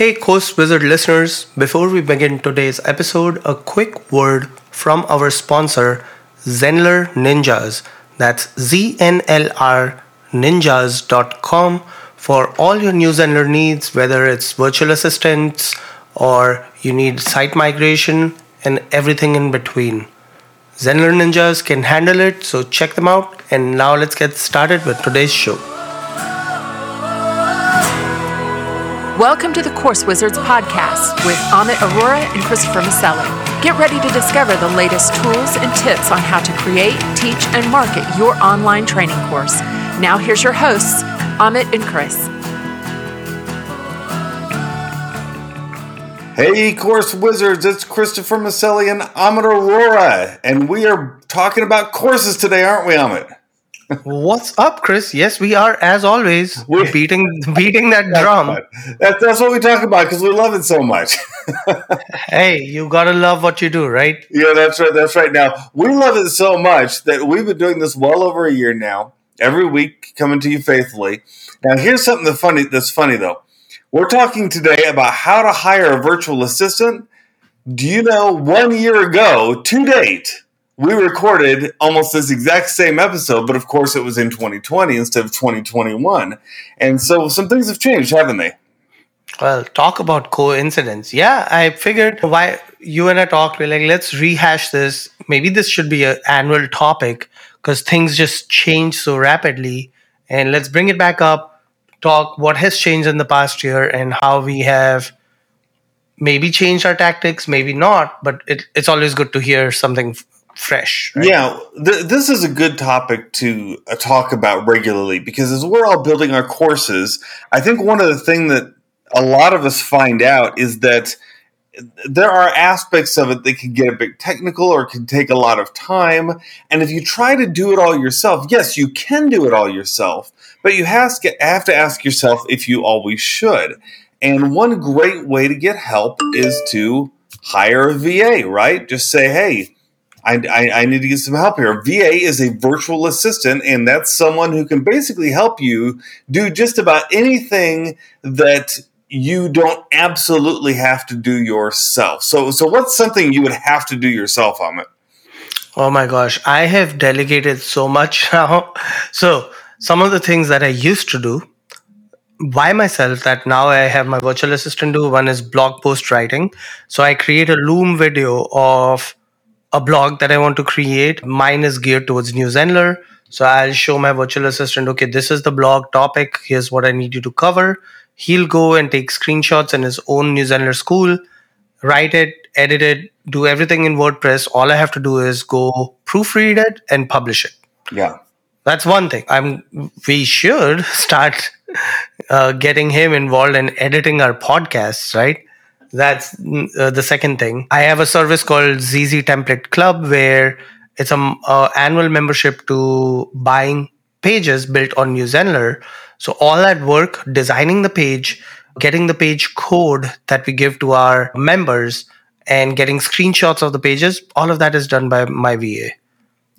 Hey, Course Wizard listeners, before we begin today's episode, a quick word from our sponsor, Zenler Ninjas. That's Z-N-L-R ninjas.com for all your new Zenler needs, whether it's virtual assistants or you need site migration and everything in between. Zenler Ninjas can handle it, so check them out. And now let's get started with today's show. Welcome to the Course Wizards podcast with Amit Aurora and Christopher Maselli. Get ready to discover the latest tools and tips on how to create, teach, and market your online training course. Now, here's your hosts, Amit and Chris. Hey, Course Wizards, it's Christopher Maselli and Amit Aurora, and we are talking about courses today, aren't we, Amit? What's up, Chris? Yes, we are as always We're beating beating that drum. That's, that's what we talk about because we love it so much. Hey, you gotta love what you do, right? yeah, that's right. That's right. Now, we love it so much that we've been doing this well over a year now, every week coming to you faithfully. Now, here's something that's funny, that's funny, though. We're talking today about how to hire a virtual assistant. Do you know one year ago, to date, we recorded almost this exact same episode, but of course it was in 2020 instead of 2021. And so some things have changed, haven't they? Well, talk about coincidence. Yeah, I figured why you and I talked. We're like, let's rehash this. Maybe this should be an annual topic because things just change so rapidly. And let's bring it back up, talk what has changed in the past year and how we have maybe changed our tactics, maybe not. But it, it's always good to hear something fresh. right? Yeah, th- this is a good topic to uh, talk about regularly because as we're all building our courses, I think one of the things that a lot of us find out is that there are aspects of it that can get a bit technical or can take a lot of time. And if you try to do it all yourself, yes, you can do it all yourself, but you have to, have to ask yourself if you always should. And one great way to get help is to hire a VA, right? Just say, hey, I, I, I need to get some help here. VA is a virtual assistant, and that's someone who can basically help you do just about anything that you don't absolutely have to do yourself. So, so what's something you would have to do yourself, Amit? Oh my gosh, I have delegated so much now. So, some of the things that I used to do by myself that now I have my virtual assistant do one is blog post writing. So, I create a Loom video of a blog that I want to create. Mine is geared towards New Zenler. So, I'll show my virtual assistant, okay, this is the blog topic. Here's what I need you to cover. He'll go and take screenshots in his own New Zenler school write it, edit it, do everything in WordPress. All I have to do is go proofread it and publish it. Yeah. That's one thing. I'm. We should start uh, getting him involved in editing our podcasts, right? That's mm, uh, the second thing. I have a service called ZZ Template Club where it's a m- uh, annual membership to buying pages built on New Zenler. So all that work, designing the page, getting the page code that we give to our members, and getting screenshots of the pages, all of that is done by my VA.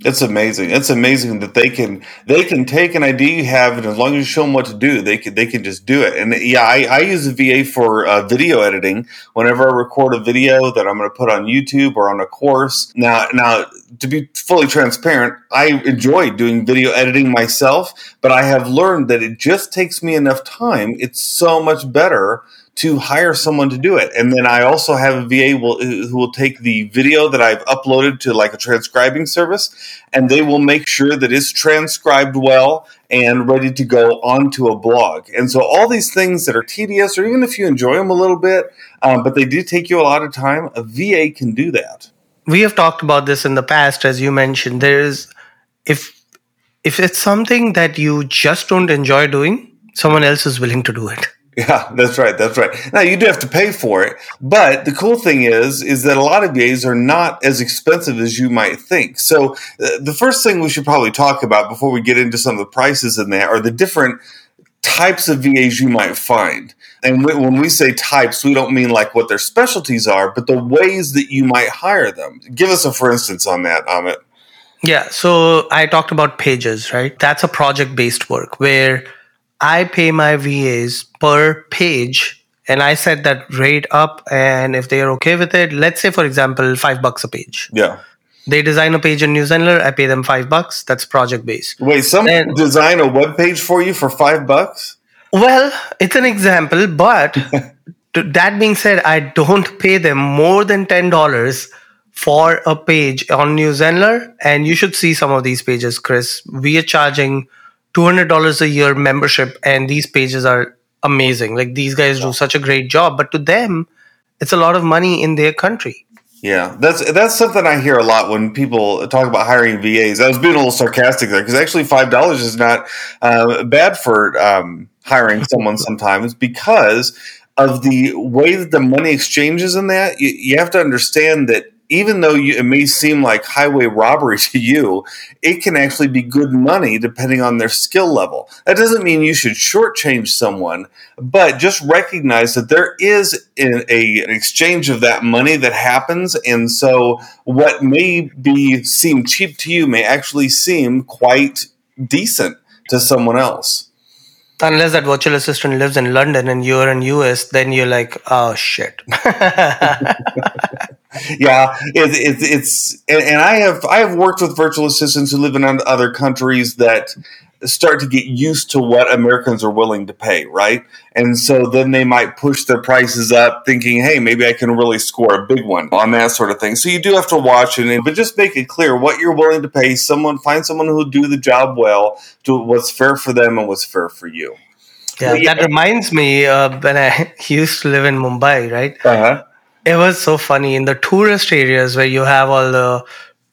It's amazing. It's amazing that they can they can take an idea you have, and as long as you show them what to do, they can they can just do it. And yeah, I, I use a VA for uh, video editing. Whenever I record a video that I'm going to put on YouTube or on a course. Now, now to be fully transparent, I enjoy doing video editing myself, but I have learned that it just takes me enough time. It's so much better to hire someone to do it. And then I also have a VA will, who will take the video that I've uploaded to like a transcribing service, and they will make sure that it's transcribed well and ready to go onto a blog. And so all these things that are tedious, or even if you enjoy them a little bit, um, but they do take you a lot of time, a VA can do that. We have talked about this in the past as you mentioned there is if if it's something that you just don't enjoy doing someone else is willing to do it Yeah, that's right. That's right. Now you do have to pay for it, but the cool thing is, is that a lot of VAs are not as expensive as you might think. So uh, the first thing we should probably talk about before we get into some of the prices in there are the different types of VAs you might find. And when we say types, we don't mean like what their specialties are, but the ways that you might hire them. Give us a for instance on that, Amit. yeah so i talked about pages right that's a project based work where i pay my vas per page and I set that rate up. And if they are okay with it, let's say, for example, five bucks a page. Yeah. They design a page in New Zenler. I pay them five bucks. That's project based. Wait, someone And- design a web page for you for five bucks? Well, it's an example, but to that being said, I don't pay them more than ten dollars for a page on New Zenler, and you should see some of these pages, Chris. We are charging two hundred dollars a year membership, and these pages are amazing. Like these guys do such a great job, but to them, it's a lot of money in their country. Yeah, that's that's something I hear a lot when people talk about hiring VAs. I was being a little sarcastic there because actually five dollars is not uh, bad for um, hiring someone sometimes because of the way that the money exchanges in that. You, you have to understand that even though you, it may seem like highway robbery to you, it can actually be good money depending on their skill level. That doesn't mean you should shortchange someone, but just recognize that there is a, a- an exchange of that money that happens, and so what may be seem cheap to you may actually seem quite decent to someone else. Unless that virtual assistant lives in London and you're in US, then you're like, oh shit. yeah, it, it, it's and, I have I have worked with virtual assistants who live in other countries that start to get used to what Americans are willing to pay, right? And so then they might push their prices up, thinking, "Hey, maybe I can really score a big one on that sort of thing." So you do have to watch it, but just make it clear what you're willing to pay. Someone find someone who'll do the job well, do what's fair for them and what's fair for you. Yeah, Well, yeah. that reminds me uh, when I used to live in Mumbai, right? Uh huh. It was so funny in the tourist areas where you have all the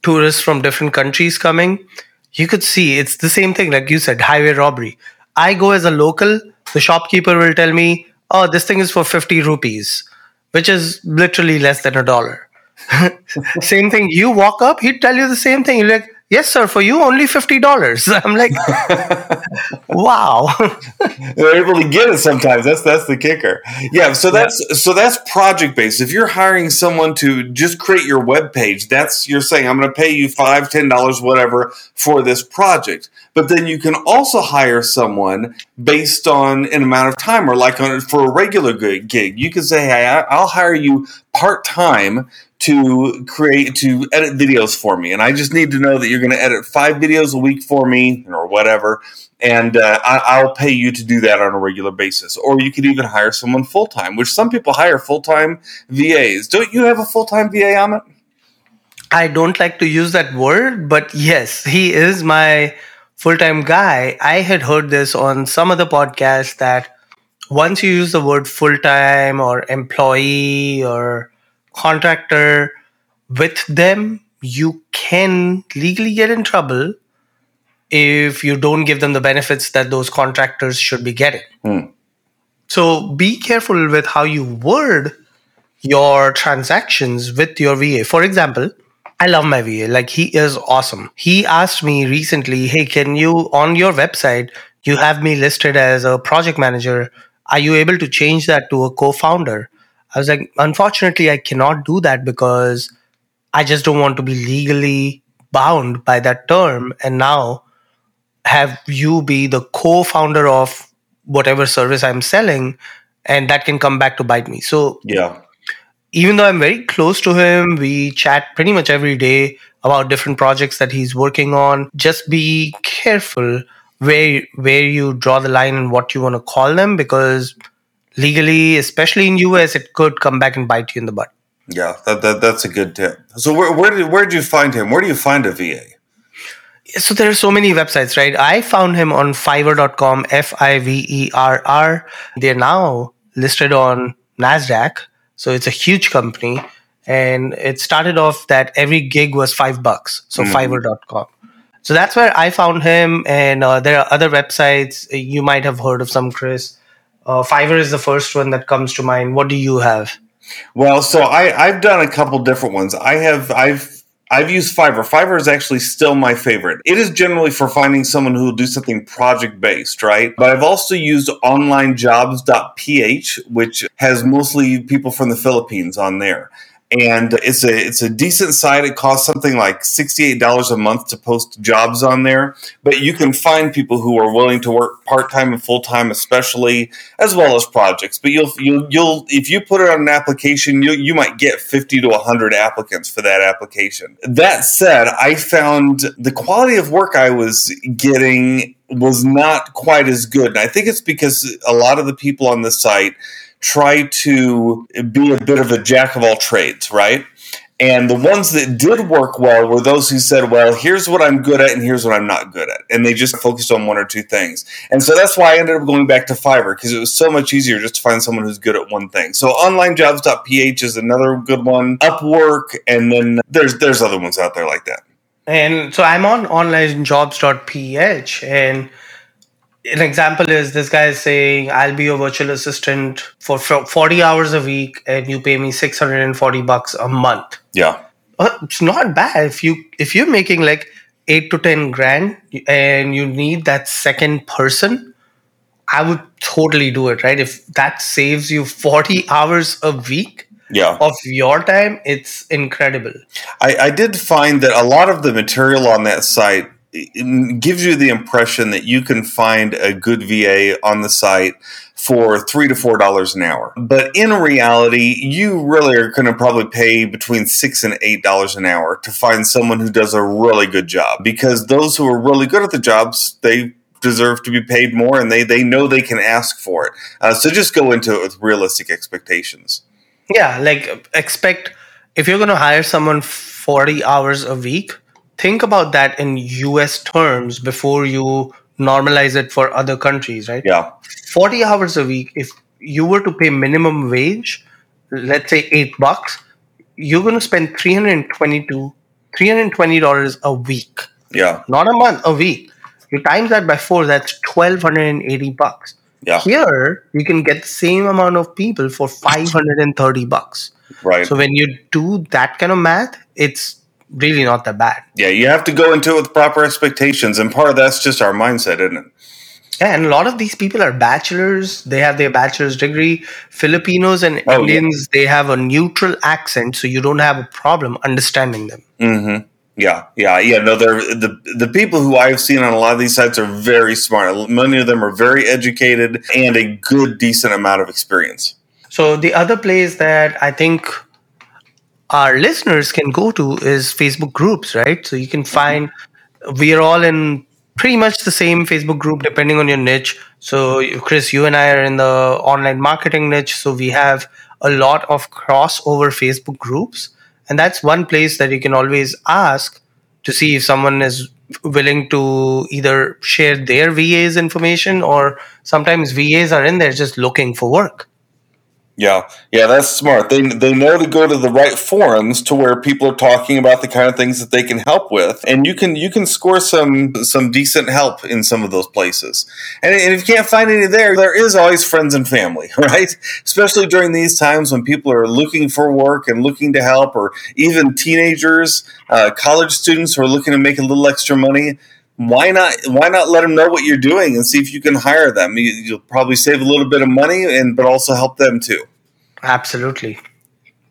tourists from different countries coming. You could see it's the same thing, like you said, highway robbery. I go as a local, the shopkeeper will tell me, oh, this thing is for 50 rupees, which is literally less than a dollar. same thing, you walk up, he'd tell you the same thing. You're like, yes, sir, for you, only $50. I'm like, wow. They're able to get it sometimes. That's that's the kicker. Yeah, so that's so that's project based. If you're hiring someone to just create your web page, that's you're saying I'm going to pay you five, ten dollars, whatever, for this project. But then you can also hire someone based on an amount of time, or like on for a regular gig. gig. You can say, hey, I- I'll hire you part time to create to edit videos for me, and I just need to know that you're going to edit five videos a week for me, or whatever and uh, I, I'll pay you to do that on a regular basis. Or you could even hire someone full time, which some people hire full time VAs. Don't you have a full time VA, Amit? I don't like to use that word, but yes, he is my full time guy. I had heard this on some other podcast that once you use the word full time or employee or contractor with them, you can legally get in trouble if you don't give them the benefits that those contractors should be getting. Hmm. So be careful with how you word your transactions with your VA. For example, I love my VA. Like he is awesome. He asked me recently, "Hey, can you on your website you have me listed as a project manager? Are you able to change that to a co-founder?" I was like, "Unfortunately, I cannot do that because I just don't want to be legally bound by that term and now have you be the co-founder of whatever service I'm selling and that can come back to bite me." So Yeah. even though I'm very close to him, we chat pretty much every day about different projects that he's working on. Just be careful where where you draw the line and what you want to call them because legally, especially in US, it could come back and bite you in the butt. Yeah, that, that that's a good tip. So where where did where did you find him? Where do you find a VA? So there are so many websites, right? I found him on Fiverr.com, F I V E R R. They're now listed on NASDAQ. So it's a huge company. And it started off that every gig was five bucks. So mm-hmm. Fiverr.com. So that's where I found him. And uh, there are other websites. You might have heard of some, Chris. Uh, Fiverr is the first one that comes to mind. What do you have? Well, so I I've done a couple different ones. I have I've I've used Fiverr. Fiverr is actually still my favorite. It is generally for finding someone who will do something project based, right? But I've also used onlinejobs.ph, which has mostly people from the Philippines on there. And it's a it's a decent site. It costs something like sixty eight dollars a month to post jobs on there, but you can find people who are willing to work part time and full time, especially as well as projects. But you'll you'll you'll if you put it on an application, you you might get fifty to hundred applicants for that application. That said, I found the quality of work I was getting was not quite as good, and I think it's because a lot of the people on the site try to be a bit of a jack of all trades, right? And the ones that did work well were those who said, well, here's what I'm good at and here's what I'm not good at. And they just focused on one or two things. And so that's why I ended up going back to Fiverr because it was so much easier just to find someone who's good at one thing. So onlinejobs.ph is another good one, Upwork, and then there's there's other ones out there like that. And so I'm on onlinejobs.ph and an example is this guy is saying i'll be your virtual assistant for 40 hours a week and you pay me 640 bucks a month. Yeah. Uh, it's not bad. If you if you're making like 8 to 10 grand and you need that second person i would totally do it right? If that saves you 40 hours a week yeah. of your time it's incredible. I, I did find that a lot of the material on that site it gives you the impression that you can find a good VA on the site for three to four dollars an hour. But in reality, you really are going to probably pay between six and eight dollars an hour to find someone who does a really good job. Because those who are really good at the jobs, they deserve to be paid more, and they they know they can ask for it. Uh, so just go into it with realistic expectations. Yeah, like expect if you're going to hire someone forty hours a week think about that in US terms before you normalize it for other countries, right? Yeah. 40 hours a week, if you were to pay minimum wage, let's say eight bucks, you're going to spend 322 $320 a week. Yeah. Not a month, a week. You times that by four, that's 1280 bucks. Yeah. Here, you can get the same amount of people for 530 bucks. Right. So when you do that kind of math, it's really not that bad. Yeah, you have to go into it with proper expectations, and part of that's just our mindset, isn't it? Yeah, and a lot of these people are bachelors. They have their bachelor's degree. Filipinos and oh, Indians, yeah. they have a neutral accent, so you don't have a problem understanding them. Mm-hmm. Yeah, yeah, yeah. No, they're the the people who I've seen on a lot of these sites are very smart. Many of them are very educated and a good, decent amount of experience. So the other place that I think our listeners can go to is Facebook groups, right? So you can find we are all in pretty much the same Facebook group depending on your niche. So Chris, you and I are in the online marketing niche, so we have a lot of crossover Facebook groups, and that's one place that you can always ask to see if someone is willing to either share their VA's information or sometimes VAs are in there just looking for work. Yeah, yeah, that's smart. They they know to go to the right forums to where people are talking about the kind of things that they can help with, and you can you can score some some decent help in some of those places. And, and if you can't find any there, there is always friends and family, right? Especially during these times when people are looking for work and looking to help, or even teenagers, uh, college students who are looking to make a little extra money why not why not let them know what you're doing and see if you can hire them? You, will probably save a little bit of money and but also help them too. Absolutely.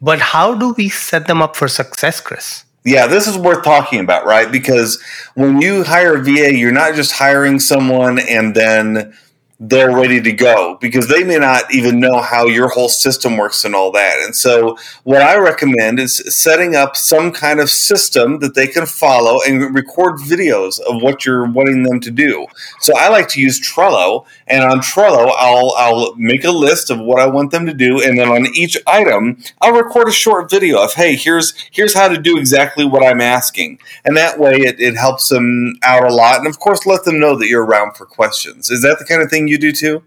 But how do we set them up for success chris? Yeah this is worth talking about right? Because when you hire a va you're not just hiring someone and then they're ready to go because they may not even know how your whole system works and all that. And so, what I recommend is setting up some kind of system that they can follow and record videos of what you're wanting them to do. So, I like to use Trello, and on Trello, I'll, I'll make a list of what I want them to do, and then on each item, I'll record a short video of, hey, here's here's how to do exactly what I'm asking, and that way it, it helps them out a lot. And of course, let them know that you're around for questions. Is that the kind of thing you do too?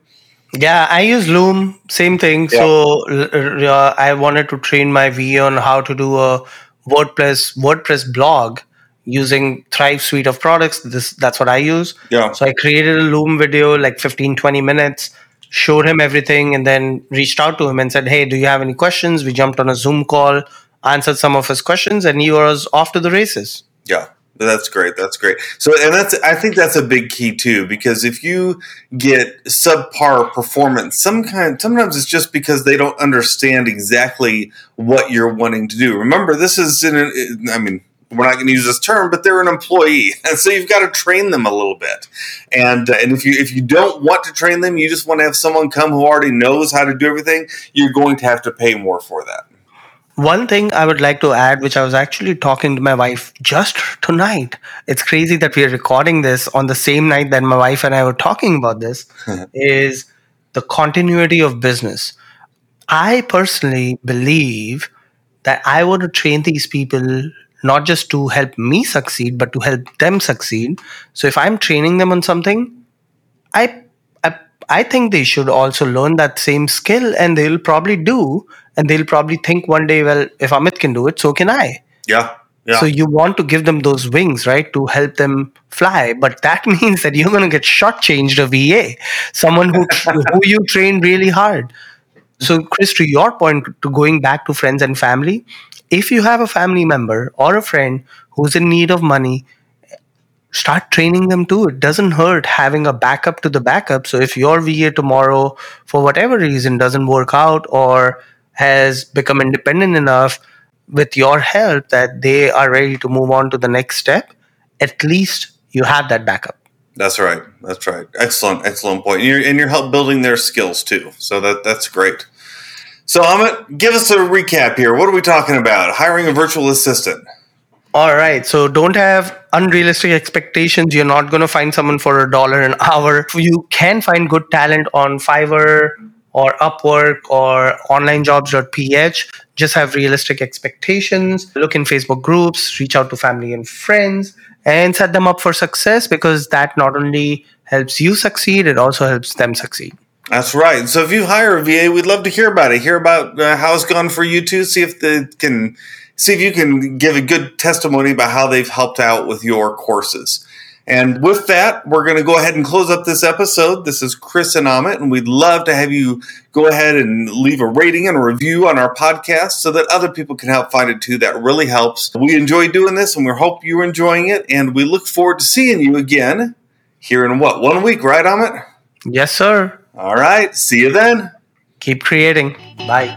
Yeah, I use Loom. Same thing. Yeah. So uh, I wanted to train my VA on how to do a WordPress WordPress blog using Thrive suite of products. This that's what I use. Yeah. So I created a Loom video like 15 20 minutes, showed him everything and then reached out to him and said, "Hey, do you have any questions?" We jumped on a Zoom call, answered some of his questions and he was off to the races. Yeah. That's great. That's great. So, and that's I think that's a big key too, because if you get subpar performance, some kind sometimes it's just because they don't understand exactly what you're wanting to do. Remember, this is in. An, I mean, we're not going to use this term, but they're an employee, and so you've got to train them a little bit. And uh, and if you if you don't want to train them, you just want to have someone come who already knows how to do everything. You're going to have to pay more for that. One thing I would like to add, which I was actually talking to my wife just tonight. It's crazy that we are recording this on the same night that my wife and I were talking about this, is the continuity of business. I personally believe that I want to train these people not just to help me succeed, but to help them succeed. So if I'm training them on something, I I, I think they should also learn that same skill and they'll probably do and they'll probably think one day, well, if Amit can do it, so can I. Yeah. Yeah. So you want to give them those wings, right, to help them fly, but that means that you're going to get shortchanged a VA, someone who who you train really hard. So, Chris, to your point, to going back to friends and family, if you have a family member or a friend who's in need of money, start training them too. It doesn't hurt having a backup to the backup. So if your VA tomorrow, for whatever reason, doesn't work out or has become independent enough with your help that they are ready to move on to the next step, at least you have that backup. That's right. That's right. Excellent, excellent point. And you're, and you're help building their skills too. So that that's great. So Amit, give us a recap here. What are we talking about? Hiring a virtual assistant. All right. So don't have unrealistic expectations. You're not going to find someone for a dollar an hour. You can find good talent on Fiverr or Upwork or onlinejobs.ph. Just have realistic expectations. Look in Facebook groups, reach out to family and friends, and set them up for success because that not only helps you succeed, it also helps them succeed. That's right. So if you hire a VA, we'd love to hear about it. Hear about uh, how it's gone for you too. See if they can see if you can give a good testimony about how they've helped out with your courses. And with that, we're going to go ahead and close up this episode. This is Chris and Amit, and we'd love to have you go ahead and leave a rating and a review on our podcast so that other people can help find it too. That really helps. We enjoy doing this, and we hope you're enjoying it. And we look forward to seeing you again here in what one week, right, Amit? Yes, sir. All right. See you then. Keep creating. Bye.